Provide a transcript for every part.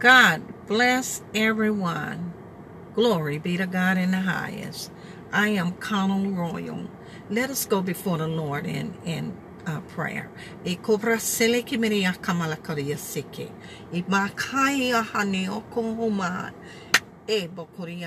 God bless everyone. Glory be to God in the highest. I am Conal Royal. Let us go before the Lord in, in uh, prayer.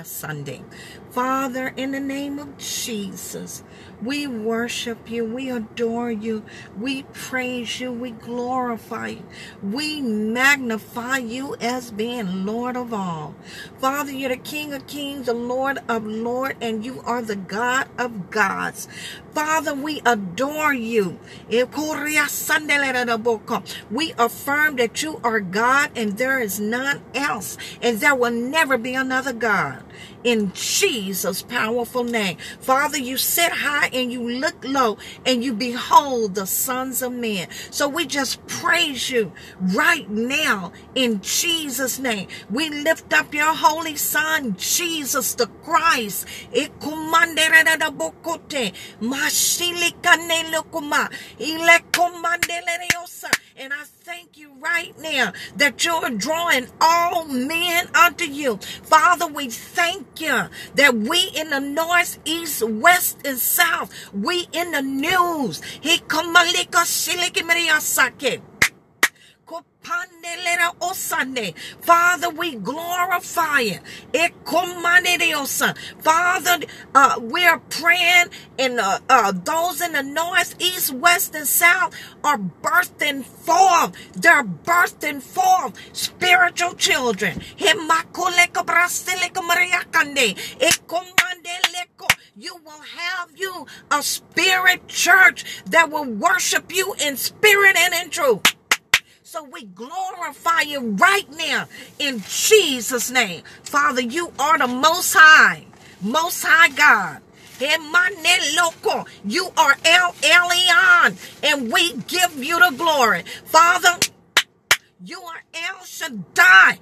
Sunday. Father, in the name of Jesus, we worship you. We adore you. We praise you. We glorify you. We magnify you as being Lord of all. Father, you're the King of kings, the Lord of lords, and you are the God of gods. Father, we adore you. We affirm that you are God and there is none else, and there will never be another God in Jesus' powerful name. Father, you sit high and you look low and you behold the sons of men. So we just praise you right now in Jesus' name. We lift up your holy son, Jesus the Christ. And I thank you right now that you're drawing all men unto you. Father, we thank you that we in the north, east, west, and south, we in the news. He Father, we glorify you. Father, uh, we're praying, and uh, uh, those in the north, east, west, and south are birthing forth. They're birthing forth spiritual children. You will have you a spirit church that will worship you in spirit and in truth. So we glorify you right now in Jesus' name. Father, you are the most high, most high God. You are El Elyon, and we give you the glory. Father, you are El Shaddai.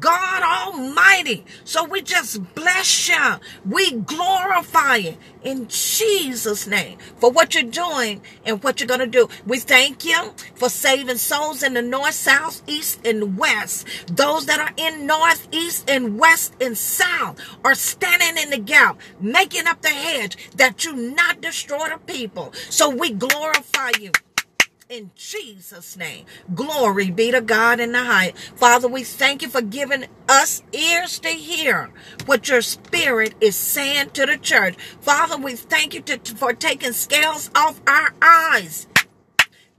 God Almighty. So we just bless you. We glorify you in Jesus' name for what you're doing and what you're going to do. We thank you for saving souls in the north, south, east, and west. Those that are in north, east, and west and south are standing in the gap, making up the hedge that you not destroy the people. So we glorify you in Jesus' name. Glory be to God in the high. Father, we thank you for giving us ears to hear what your spirit is saying to the church. Father, we thank you to, for taking scales off our eyes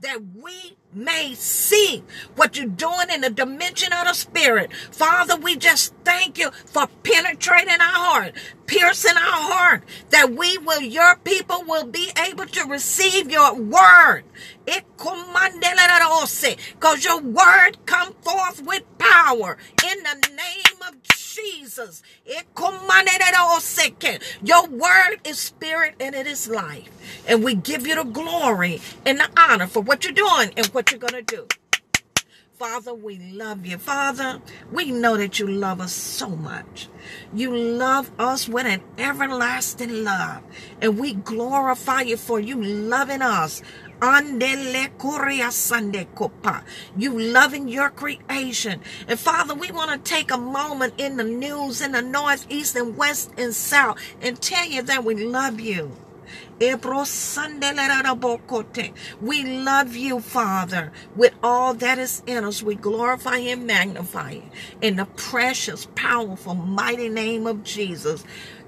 that we may see what you're doing in the dimension of the spirit. Father, we just thank you for penetrating our heart, piercing our heart, that we will, your people will be able to receive your word. Because your word come forth with power in the name of Jesus. Your word is spirit and it is life. And we give you the glory and the honor for what you're doing and what you're going to do. Father, we love you. Father, we know that you love us so much. You love us with an everlasting love. And we glorify you for you loving us you loving your creation. And Father, we want to take a moment in the news in the north, east, and west and south and tell you that we love you. We love you, Father, with all that is in us. We glorify and magnify you in the precious, powerful, mighty name of Jesus.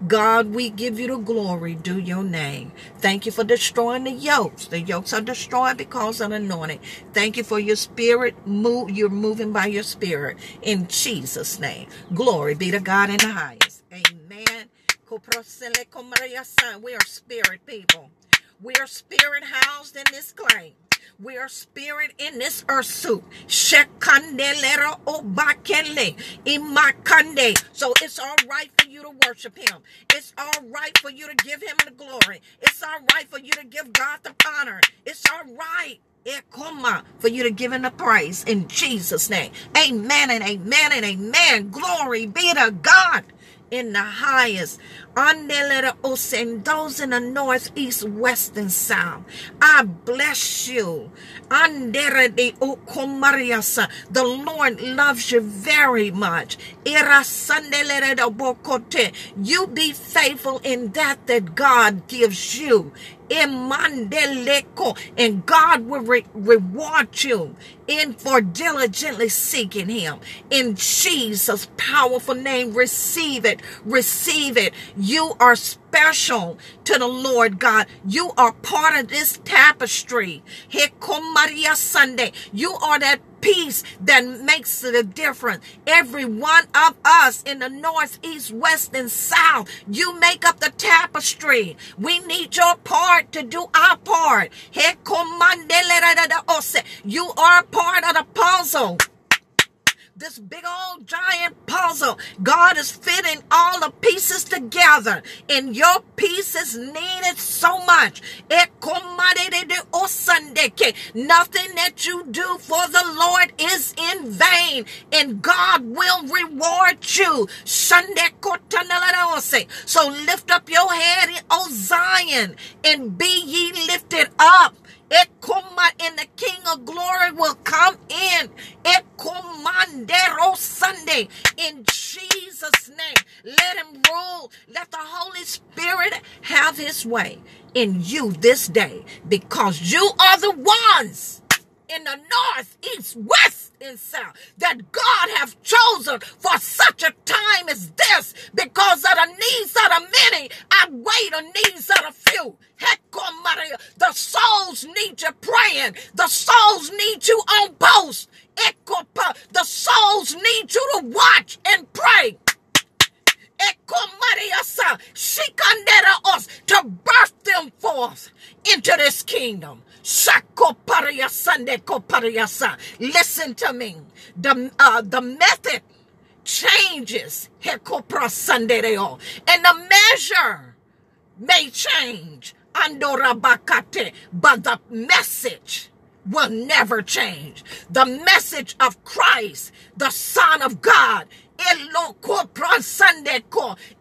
God, we give you the glory, do your name. Thank you for destroying the yokes. The yokes are destroyed because of the anointing. Thank you for your spirit. Move, you're moving by your spirit in Jesus' name. Glory be to God in the highest. Amen. We are spirit people. We are spirit housed in this clay. We are spirit in this earth suit. So it's all right for you to worship him. It's all right for you to give him the glory. It's all right for you to give God the honor. It's all right for you to give him the praise in Jesus' name. Amen and amen and amen. Glory be to God in the highest. And those in the north, east, west, and south. I bless you. The Lord loves you very much. You be faithful in that that God gives you and God will re- reward you in for diligently seeking him in Jesus powerful name receive it receive it you are special to the Lord God you are part of this tapestry Maria Sunday you are that peace that makes the difference. Every one of us in the north, east, west, and south, you make up the tapestry. We need your part to do our part. Mandela. Oh, you are part of the puzzle this big old giant puzzle. God is fitting all the pieces together, and your piece is needed so much. Nothing that you do for the Lord is in vain, and God will reward you. So lift up your head, O Zion, and be ye lifted up and the King of Glory will come in. Ekomandero Sunday. In Jesus' name. Let him rule. Let the Holy Spirit have his way in you this day. Because you are the ones in the north, east, west, and south that God have chosen for such a time as this because of the needs of the many outweigh the needs of the few. The souls need you praying. The souls need you on post. The souls need you to watch and pray. Us to birth them forth into this kingdom. Listen to me. The, uh, the method changes. And the measure may change. But the message will never change. The message of Christ, the Son of God,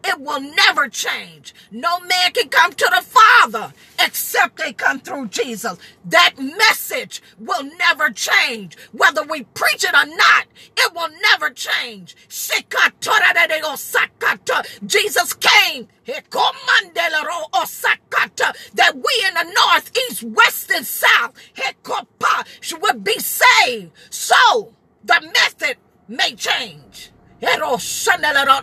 it will never change. No man can come to the Father except they come through Jesus. That message will never change. Whether we preach it or not, it will never change. Jesus came that we in the north, east, west, and south would be saved. So the method may change. Ero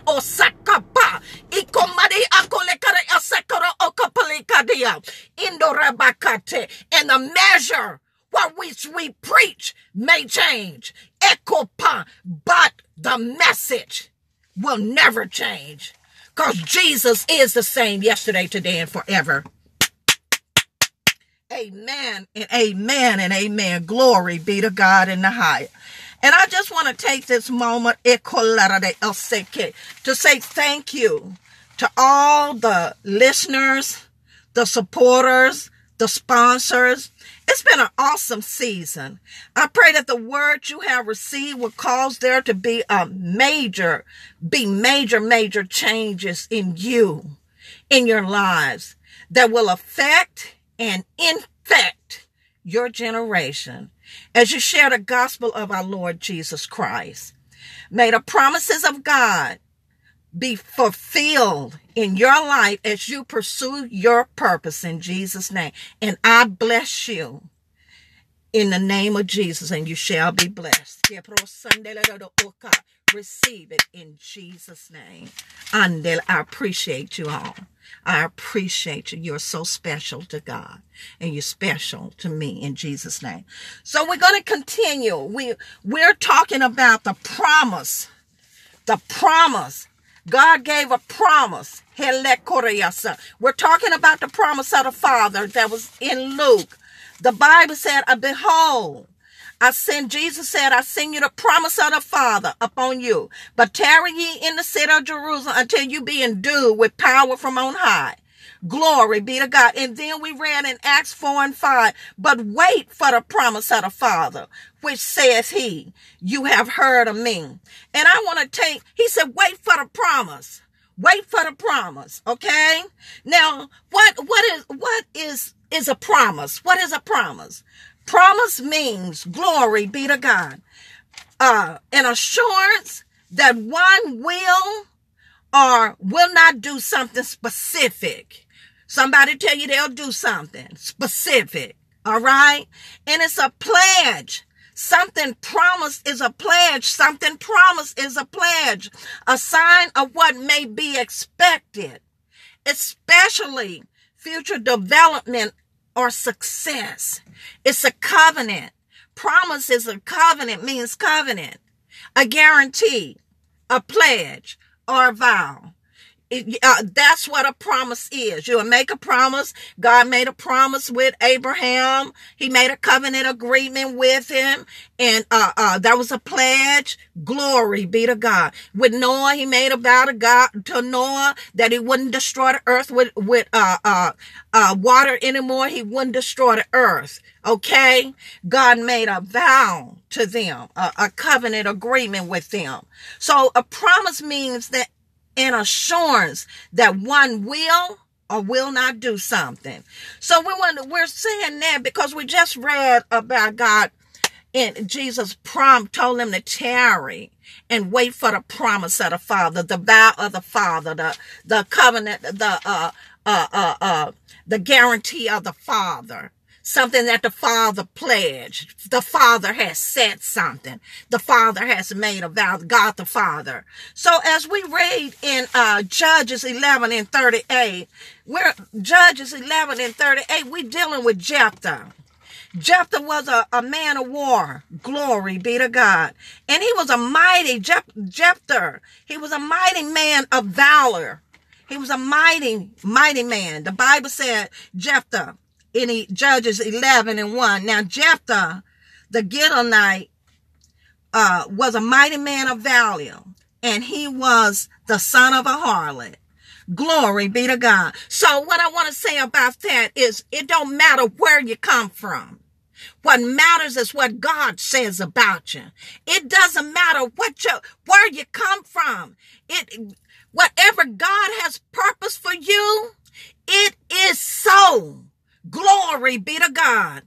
osakapa. Ikomadi akolekare the measure what which we preach may change. Ekopa. But the message will never change. Because Jesus is the same yesterday, today, and forever. Amen and amen and amen. Glory be to God in the highest. And I just want to take this moment to say thank you to all the listeners, the supporters, the sponsors. It's been an awesome season. I pray that the word you have received will cause there to be a major, be major, major changes in you, in your lives that will affect and infect your generation as you share the gospel of our Lord Jesus Christ. May the promises of God be fulfilled in your life as you pursue your purpose in Jesus' name. And I bless you in the name of Jesus, and you shall be blessed. Receive it in Jesus' name. Andel, I appreciate you all. I appreciate you. You're so special to God, and you're special to me in Jesus' name. So we're going to continue. We we're talking about the promise. The promise. God gave a promise. We're talking about the promise of the Father that was in Luke. The Bible said, Behold, I send, Jesus said, I send you the promise of the Father upon you. But tarry ye in the city of Jerusalem until you be endued with power from on high. Glory be to God. And then we read in Acts 4 and 5, but wait for the promise of the Father, which says he, you have heard of me. And I want to take, he said, wait for the promise. Wait for the promise, okay? Now, what what is what is is a promise? What is a promise? Promise means glory be to God. Uh an assurance that one will or will not do something specific. Somebody tell you they'll do something specific. All right. And it's a pledge. Something promised is a pledge. Something promised is a pledge. A sign of what may be expected, especially future development or success. It's a covenant. Promise is a covenant means covenant, a guarantee, a pledge, or a vow. Uh, that's what a promise is. You'll make a promise. God made a promise with Abraham. He made a covenant agreement with him. And, uh, uh, that was a pledge. Glory be to God. With Noah, he made a vow to God, to Noah that he wouldn't destroy the earth with, with, uh, uh, uh, water anymore. He wouldn't destroy the earth. Okay. God made a vow to them, a, a covenant agreement with them. So a promise means that an assurance that one will or will not do something. So we want we're saying that because we just read about God and Jesus prom told him to tarry and wait for the promise of the Father, the vow of the Father, the the covenant, the uh uh uh uh the guarantee of the Father something that the Father pledged. The Father has said something. The Father has made a vow, God the Father. So as we read in uh, Judges 11 and 38, we're Judges 11 and 38, we're dealing with Jephthah. Jephthah was a, a man of war. Glory be to God. And he was a mighty Jephthah. He was a mighty man of valor. He was a mighty, mighty man. The Bible said Jephthah in Judges 11 and 1. Now, Jephthah, the Gileadite, uh, was a mighty man of value, and he was the son of a harlot. Glory be to God. So what I want to say about that is it don't matter where you come from. What matters is what God says about you. It doesn't matter what you, where you come from. It, whatever God has purpose for you, it is so. Glory be to God.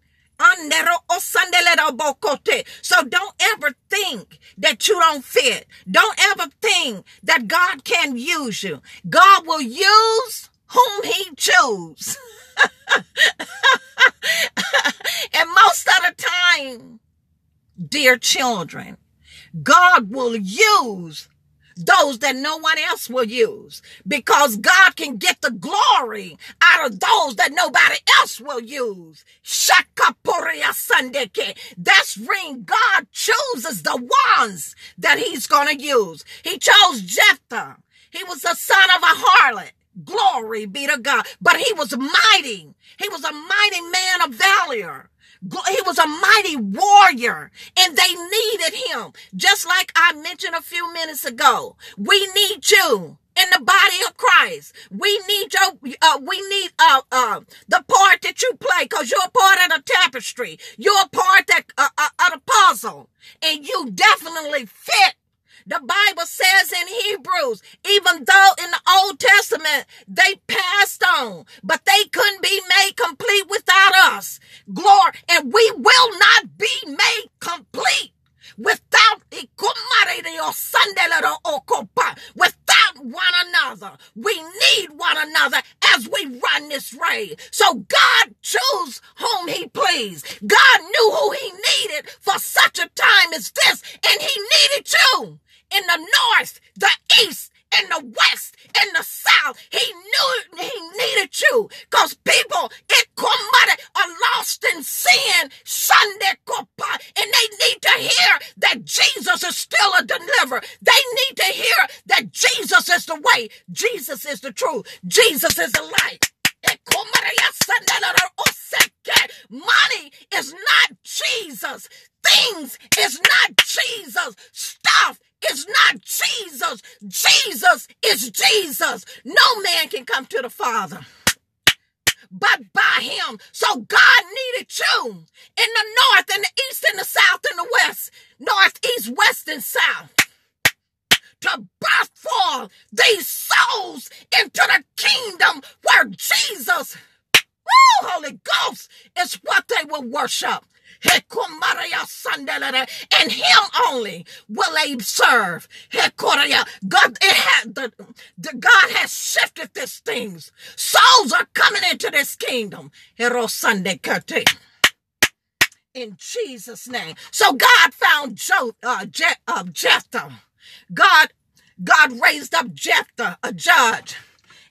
So don't ever think that you don't fit. Don't ever think that God can use you. God will use whom he choose. and most of the time, dear children, God will use those that no one else will use because God can get the glory out of those that nobody else will use. Shakapuria. That's when God chooses the ones that he's going to use. He chose Jephthah. He was the son of a harlot. Glory be to God. But he was mighty. He was a mighty man of valor. He was a mighty warrior and they needed him. Just like I mentioned a few minutes ago. We need you in the body of Christ. We need your, uh, we need, uh, uh, the part that you play because you're part of the tapestry. You're part that, uh, uh, of the puzzle and you definitely fit the Bible says in Hebrews, even though in the Old Testament they passed on, but they couldn't be made complete without us. Glory. And we will not be made complete without without one another. We need one another as we run this race. So God chose whom he pleased. God knew who he needed for such a time as this, and he needed you in the north, the east, in the west, in the south. He knew he needed you because people it are lost in sin, Sunday and they need to hear that Jesus is still a deliverer. They need to hear that Jesus is the way, Jesus is the truth, Jesus is the light. Money is not Jesus. Things is not Jesus. Stuff is not Jesus. Jesus is Jesus. No man can come to the Father but by him. So God needed you in the north and the east and the south and the west, north, east, west, and south to birth forth these souls into the kingdom where Jesus, woo, Holy Ghost, is what they will worship. And him only will they serve. God, it had the, the God has shifted these things. Souls are coming into this kingdom. In Jesus' name. So God found jo, uh, Je, uh, Jephthah. God, God raised up Jephthah, a judge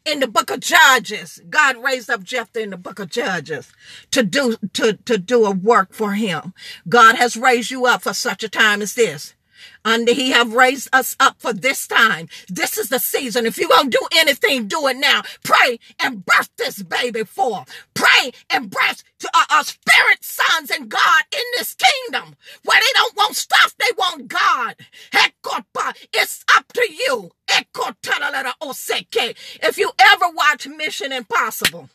in the book of Judges. God raised up Jephthah in the book of Judges to do, to, to do a work for him. God has raised you up for such a time as this. And he have raised us up for this time. This is the season. If you're going to do anything, do it now. Pray and birth this baby forth. Pray and birth to our, our spirit sons and God in this kingdom where they don't want stuff, they want God. It's up to you. If you ever watch Mission Impossible,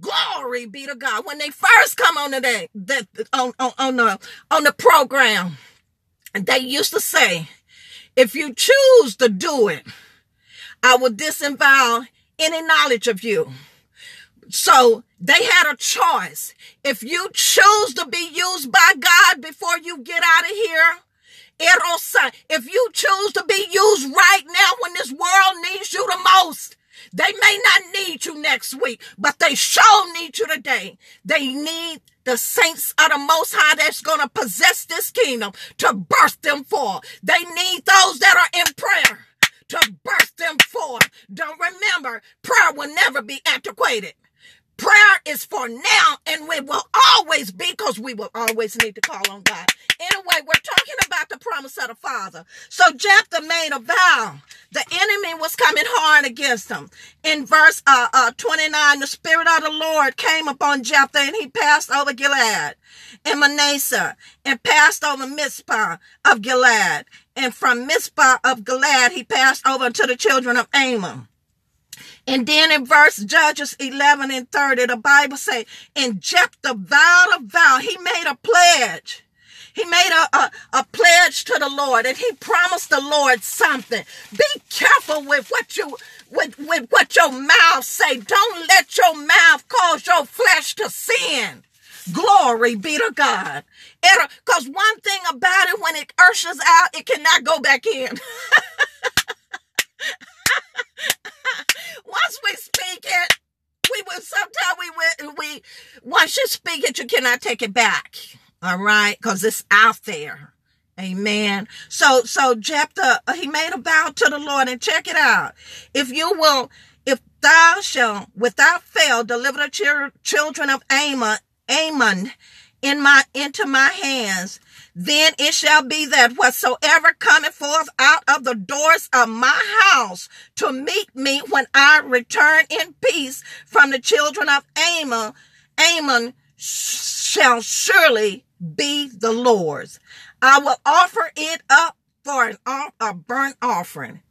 glory be to God. When they first come on the that on, on, on the on the program, they used to say, if you choose to do it, I will disavow any knowledge of you. So they had a choice. If you choose to be used by God before you get out of here, if you choose to be used right now when this world needs you the most, they may not need you next week, but they sure need you today. They need the saints of the Most High that's going to possess this kingdom to burst them forth. They need those that are in prayer to burst them forth. Don't remember, prayer will never be antiquated. Prayer is for now and we will always be because we will always need to call on God. Anyway, we're talking about the promise of the Father. So Jephthah made a vow. The enemy was coming hard against him. In verse uh, uh, 29, the Spirit of the Lord came upon Jephthah and he passed over Gilead and Manasseh and passed over Mizpah of Gilead. And from Mizpah of Gilead, he passed over to the children of Ammon. And then in verse Judges 11 and 30, the Bible say, and Jephthah vowed a vow. He made a pledge. He made a, a, a, pledge to the Lord and he promised the Lord something. Be careful with what you with, with what your mouth say. Don't let your mouth cause your flesh to sin. Glory be to God. Because one thing about it, when it ushers out, it cannot go back in. Once we speak it, we will sometimes we will we once you speak it, you cannot take it back. All right, because it's out there. Amen. So so Jephthah uh, he made a vow to the Lord and check it out. If you will, if thou shalt without fail deliver the children of Ammon, Ammon in my into my hands, then it shall be that whatsoever cometh forth out of the doors of my house to meet me when I return in peace from the children of Ammon, Ammon shall surely be the Lord's. I will offer it up for an, a burnt offering.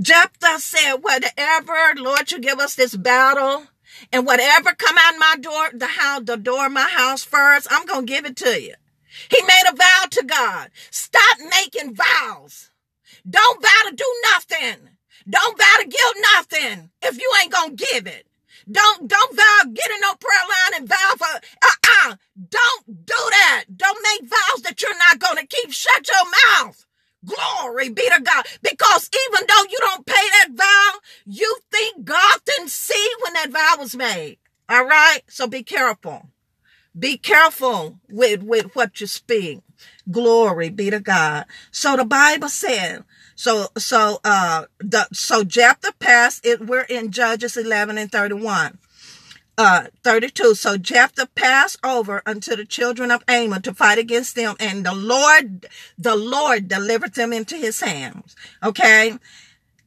Jephthah said, whatever, Lord, you give us this battle, and whatever come out my door, the house, the door of my house first, I'm going to give it to you. He made a vow to God. Stop making vows. Don't vow to do nothing. Don't vow to give nothing if you ain't gonna give it. Don't don't vow get in no prayer line and vow for uh-uh. Don't do that. Don't make vows that you're not gonna keep. Shut your mouth. Glory be to God. Because even though you don't pay that vow, you think God didn't see when that vow was made. All right? So be careful. Be careful with, with what you speak. Glory be to God. So the Bible said, so, so, uh, the, so Jephthah passed it. We're in Judges 11 and 31. Uh, 32. So Jephthah passed over unto the children of Ammon to fight against them, and the Lord, the Lord delivered them into his hands. Okay.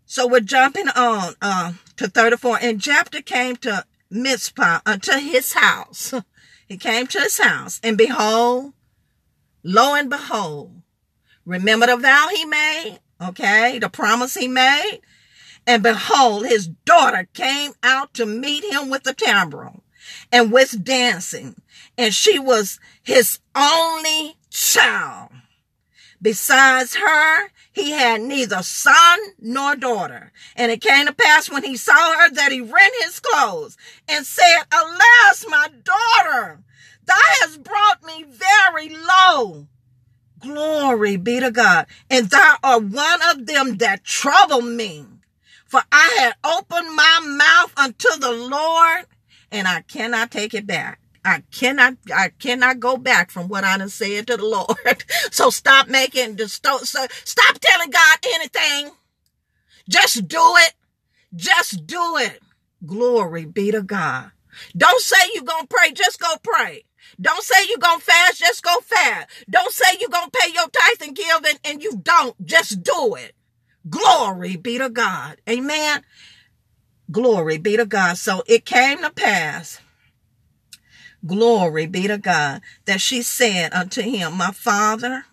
So we're jumping on, uh, to 34. And Jephthah came to Mizpah unto his house. He came to his house, and behold, lo and behold, remember the vow he made, okay, the promise he made? And behold, his daughter came out to meet him with the tambourine and with dancing, and she was his only child. Besides her, he had neither son nor daughter. And it came to pass when he saw her that he rent his clothes and said, Alas, my daughter, thou hast brought me very low. Glory be to God. And thou art one of them that trouble me. For I had opened my mouth unto the Lord and I cannot take it back. I cannot, I cannot go back from what I done said to the Lord. so stop making, don't, so stop telling God anything. Just do it. Just do it. Glory be to God. Don't say you're going to pray. Just go pray. Don't say you're going to fast. Just go fast. Don't say you're going to pay your tithe and give and, and you don't. Just do it. Glory be to God. Amen. Glory be to God. So it came to pass Glory be to God. That she said unto him, My father,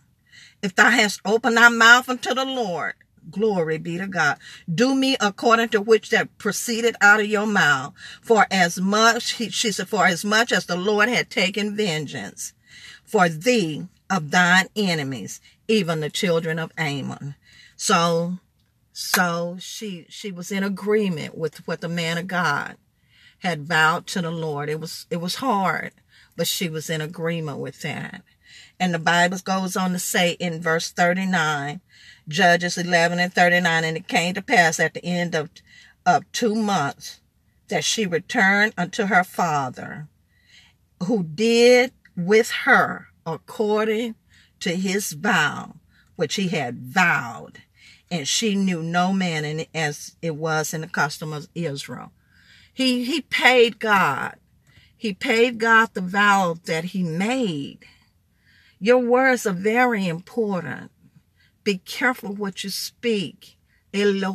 if thou hast opened thy mouth unto the Lord, glory be to God, do me according to which that proceeded out of your mouth. For as much, she said, for as much as the Lord had taken vengeance for thee of thine enemies, even the children of Ammon. So, so she, she was in agreement with what the man of God had vowed to the Lord. It was it was hard, but she was in agreement with that. And the Bible goes on to say in verse 39, Judges 11 and 39, and it came to pass at the end of, of two months that she returned unto her father, who did with her according to his vow, which he had vowed. And she knew no man in, as it was in the custom of Israel. He he paid God. He paid God the vow that he made. Your words are very important. Be careful what you speak. As you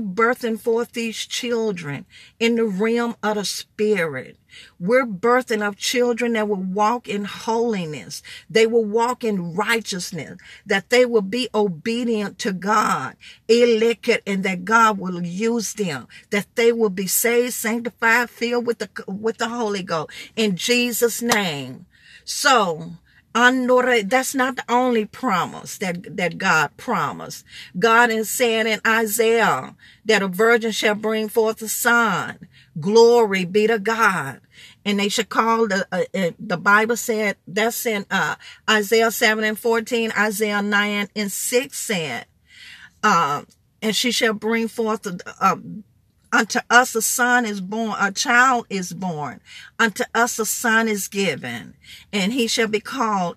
birthing forth these children in the realm of the spirit, we're birthing of children that will walk in holiness. They will walk in righteousness, that they will be obedient to God, and that God will use them, that they will be saved, sanctified, filled with the, with the Holy Ghost. In Jesus' name. So, that's not the only promise that, that God promised. God is saying in Isaiah that a virgin shall bring forth a son. Glory be to God. And they should call the, uh, uh, the Bible said, that's in uh, Isaiah 7 and 14, Isaiah 9 and 6 said, uh, and she shall bring forth a Unto us a son is born, a child is born. Unto us a son is given, and he shall be called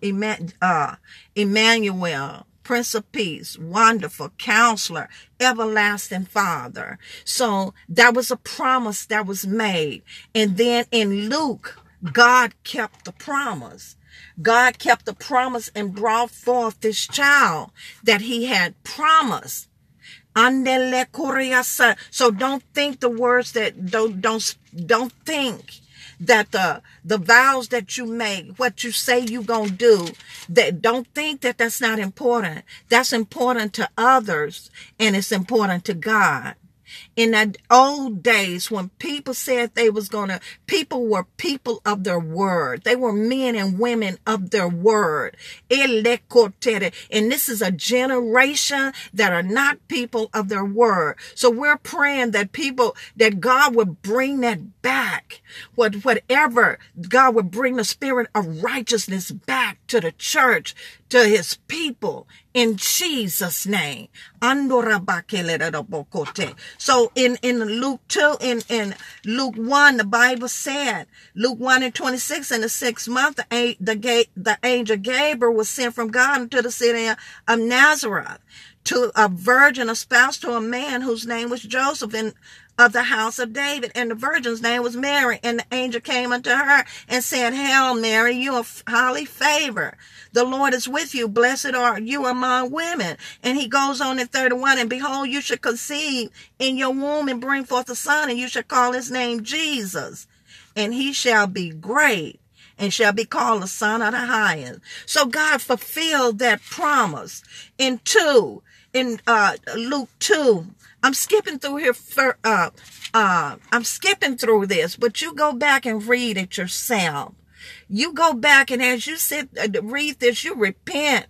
uh, Emmanuel, Prince of Peace, Wonderful, Counselor, Everlasting Father. So that was a promise that was made. And then in Luke, God kept the promise. God kept the promise and brought forth this child that he had promised. So don't think the words that don't don't don't think that the the vows that you make, what you say you gonna do, that don't think that that's not important. That's important to others and it's important to God in the old days when people said they was to people were people of their word. They were men and women of their word. And this is a generation that are not people of their word. So we're praying that people that god would bring that back. What whatever god would bring the spirit of righteousness back to the church to his people in Jesus' name. So in, in Luke 2, in, in Luke 1, the Bible said, Luke 1 and 26, in the sixth month, the, the, the angel Gabriel was sent from God into the city of Nazareth to a virgin espoused to a man whose name was Joseph in of the house of David, and the virgin's name was Mary. And the angel came unto her and said, Hail Mary, you are highly favored. The Lord is with you. Blessed are you among women. And he goes on in 31, and behold, you shall conceive in your womb and bring forth a son, and you shall call his name Jesus. And he shall be great and shall be called the son of the highest. So God fulfilled that promise. In two, in uh, Luke 2, I'm skipping through here for, uh, uh, I'm skipping through this, but you go back and read it yourself. You go back and as you sit uh, read this, you repent.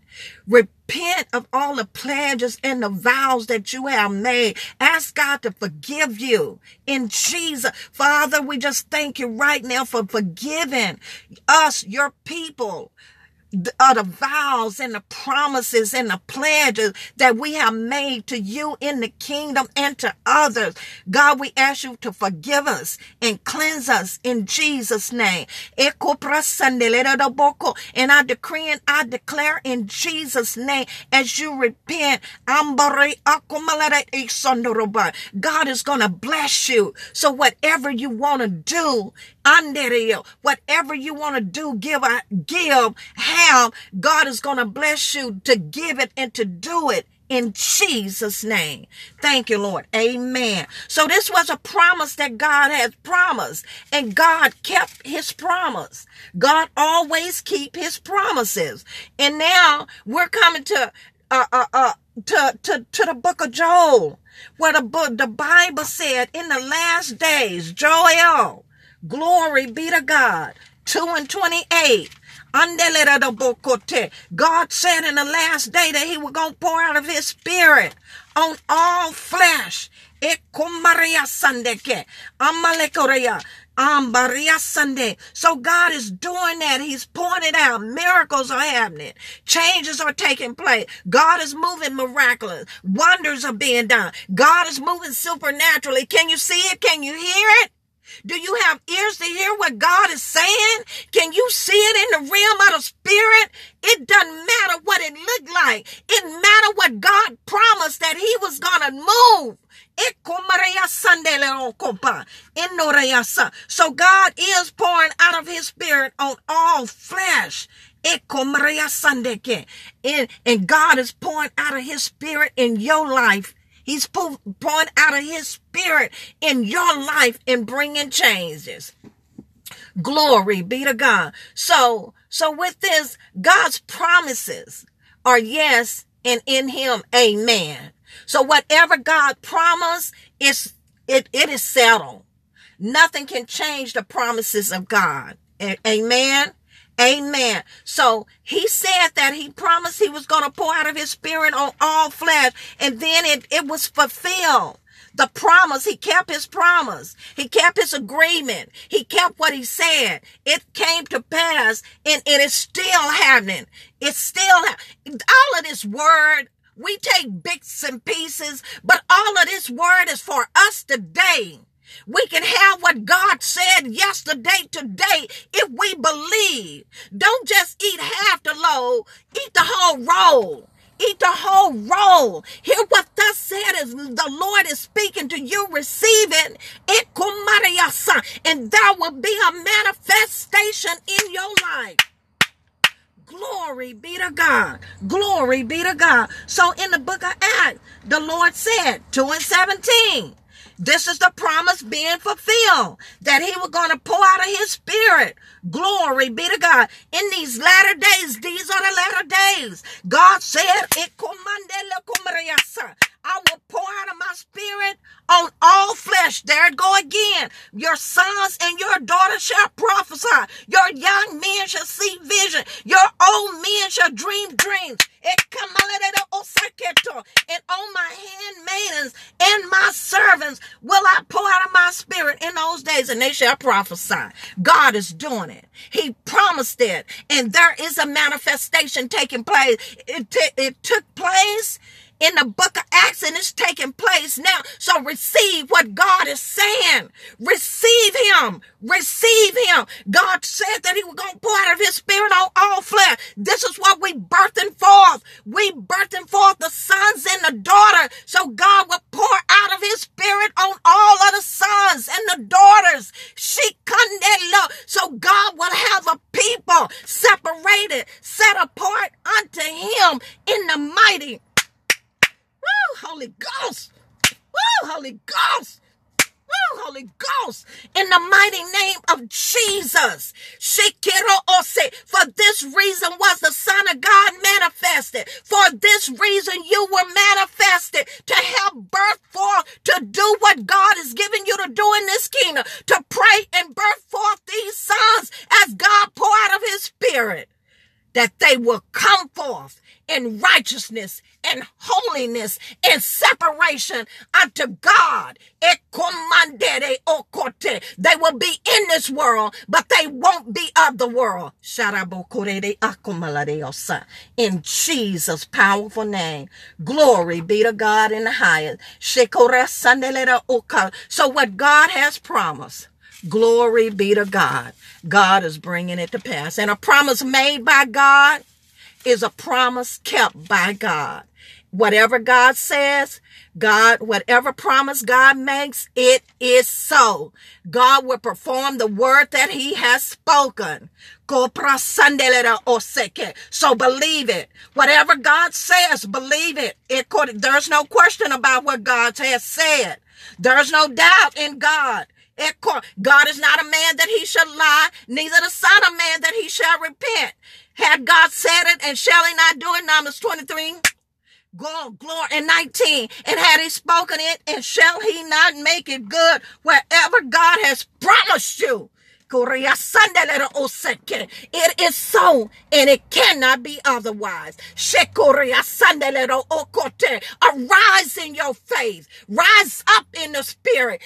Repent of all the pledges and the vows that you have made. Ask God to forgive you in Jesus. Father, we just thank you right now for forgiving us, your people are uh, the vows and the promises and the pledges that we have made to you in the kingdom and to others. God, we ask you to forgive us and cleanse us in Jesus' name. And I decree and I declare in Jesus' name as you repent, God is going to bless you. So whatever you want to do, whatever you want to do, give, give, have, God is going to bless you to give it and to do it in Jesus' name. Thank you, Lord. Amen. So this was a promise that God has promised and God kept his promise. God always keep his promises. And now we're coming to, uh, uh, uh, to, to, to the book of Joel, where the book, the Bible said in the last days, Joel, glory be to God, 2 and 28, God said in the last day that he was going to pour out of his spirit on all flesh. Sunday. So God is doing that. He's it out. Miracles are happening. Changes are taking place. God is moving miraculous. Wonders are being done. God is moving supernaturally. Can you see it? Can you hear it? Do you have ears to hear what God is saying? Can you see it in the realm of the spirit? It doesn't matter what it looked like. It matter what God promised that he was going to move. So God is pouring out of his spirit on all flesh. And, and God is pouring out of his spirit in your life He's pouring out of his spirit in your life and bringing changes. Glory be to God. So, so with this, God's promises are yes and in him, amen. So whatever God promised it's, it, it is settled. Nothing can change the promises of God. Amen. Amen. So he said that he promised he was going to pour out of his spirit on all flesh. And then it, it was fulfilled. The promise, he kept his promise. He kept his agreement. He kept what he said. It came to pass and it is still happening. It's still, all of this word, we take bits and pieces, but all of this word is for us today. We can have what God said yesterday, today, if we believe. Don't just eat half the loaf, eat the whole roll. Eat the whole roll. Hear what thus said is the Lord is speaking to you, receiving it, and there will be a manifestation in your life. Glory be to God. Glory be to God. So in the book of Acts, the Lord said, 2 and 17, this is the promise being fulfilled that he was going to pour out of his spirit. Glory be to God. In these latter days, these are the latter days. God said, I will pour out of my spirit on all flesh. There it go again. Your sons and your daughters shall prophesy. Your young men shall see vision. Your old men shall dream dreams. And on my handmaidens and my servants will I pour out of my spirit in those days, and they shall prophesy. God is doing it. He promised it, and there is a manifestation taking place. It, t- it took place in the book of Acts and it's taking place now. So receive what God is saying. Receive him. Receive him. God said that he was going to pour out of his spirit on all flesh. This is what we birthing forth. We birthing forth the sons and the daughter. So God will pour out of his spirit on all of the sons and the daughters. She that love. So God will have a people separated, set apart unto him in the mighty Woo, Holy Ghost. Woo, Holy Ghost. Woo, Holy Ghost. In the mighty name of Jesus. For this reason was the Son of God manifested. For this reason you were manifested to help birth forth, to do what God is giving you to do in this kingdom, to pray and birth forth these sons as God pour out of his spirit that they will come forth in righteousness and holiness and separation unto God. They will be in this world, but they won't be of the world. In Jesus' powerful name. Glory be to God in the highest. So what God has promised, glory be to God. God is bringing it to pass. And a promise made by God is a promise kept by God. Whatever God says, God, whatever promise God makes, it is so. God will perform the word that he has spoken. So believe it. Whatever God says, believe it. it could, there's no question about what God has said. There's no doubt in God. God is not a man that he shall lie, neither the son of man that he shall repent. Had God said it and shall he not do it? Numbers 23. Go, glory, and 19. And had he spoken it, and shall he not make it good wherever God has promised you? It is so, and it cannot be otherwise. Arise in your faith. Rise up in the spirit.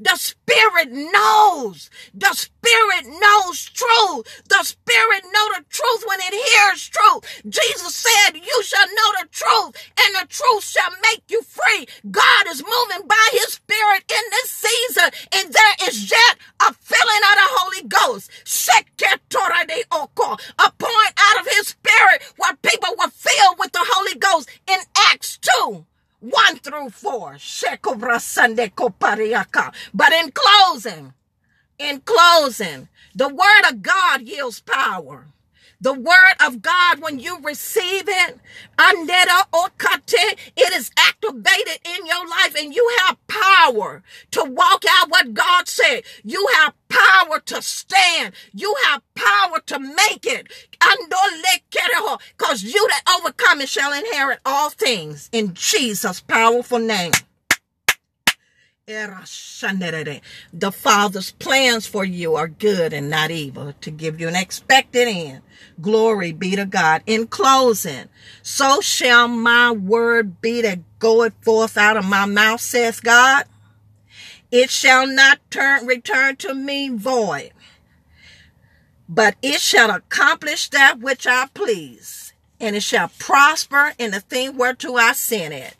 The spirit knows. The spirit knows truth. The spirit know the truth when it hears truth. Jesus said, you shall know the truth and the truth shall make you free. God is moving by his spirit in this season and there is yet a filling of the Holy Ghost. A point out of his spirit where people were filled with the Holy Ghost in Acts 2. 1 through 4. But in closing, in closing, the word of God yields power. The word of God, when you receive it, it is activated in your life and you have power to walk out what God said. You have power to stand. You have power to make it. Because you that overcome it shall inherit all things in Jesus' powerful name. The Father's plans for you are good and not evil to give you an expected end. Glory be to God. In closing, so shall my word be that goeth forth out of my mouth, says God. It shall not turn return to me void, but it shall accomplish that which I please, and it shall prosper in the thing whereto I sent it.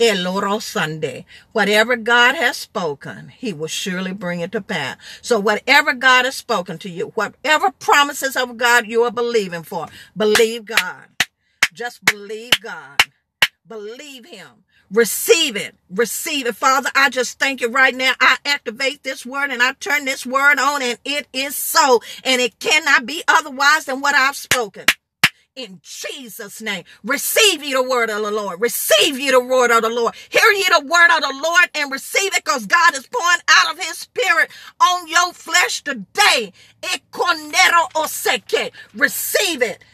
El Oro Sunday. Whatever God has spoken, he will surely bring it to pass. So whatever God has spoken to you, whatever promises of God you are believing for, believe God. Just believe God. Believe him. Receive it. Receive it. Father, I just thank you right now. I activate this word and I turn this word on and it is so. And it cannot be otherwise than what I've spoken in Jesus' name. Receive ye the word of the Lord. Receive ye the word of the Lord. Hear ye the word of the Lord and receive it because God is pouring out of his spirit on your flesh today. Receive it.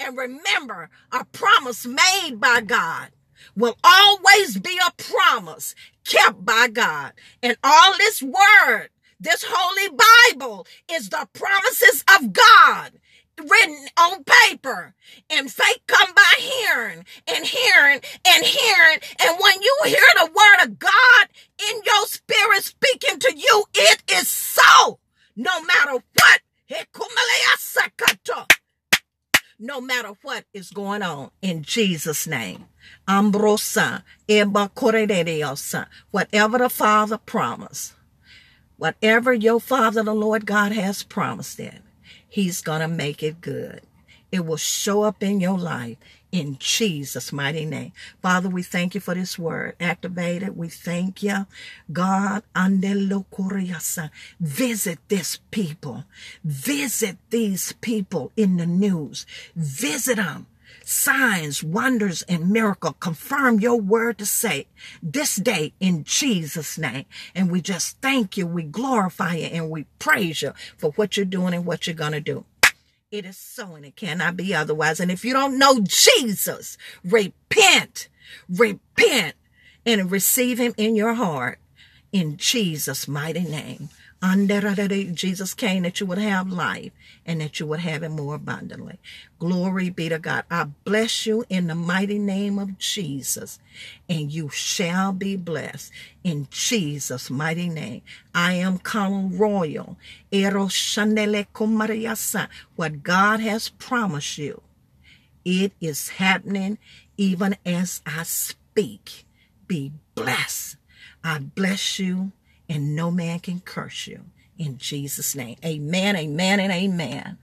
And remember, a promise made by God will always be a promise kept by God. And all this word, this holy Bible is the promises of God written on paper. And faith come by hearing and hearing and hearing. And when you hear the word of God in your spirit speaking to you, it is so. No matter what. No matter what is going on in Jesus' name. Ambrosa, whatever the Father promised, whatever your Father, the Lord God, has promised it, He's going to make it good. It will show up in your life in Jesus' mighty name. Father, we thank you for this word. Activated. We thank you. God, visit this people. Visit these people in the news. Visit them signs, wonders, and miracle. Confirm your word to say this day in Jesus' name. And we just thank you, we glorify you, and we praise you for what you're doing and what you're going to do. It is so and it cannot be otherwise. And if you don't know Jesus, repent, repent, and receive him in your heart in Jesus' mighty name. Under Jesus came that you would have life and that you would have it more abundantly. Glory be to God. I bless you in the mighty name of Jesus, and you shall be blessed in Jesus' mighty name. I am Conal Royal. What God has promised you, it is happening even as I speak. Be blessed. I bless you and no man can curse you. In Jesus' name, amen, amen, and amen.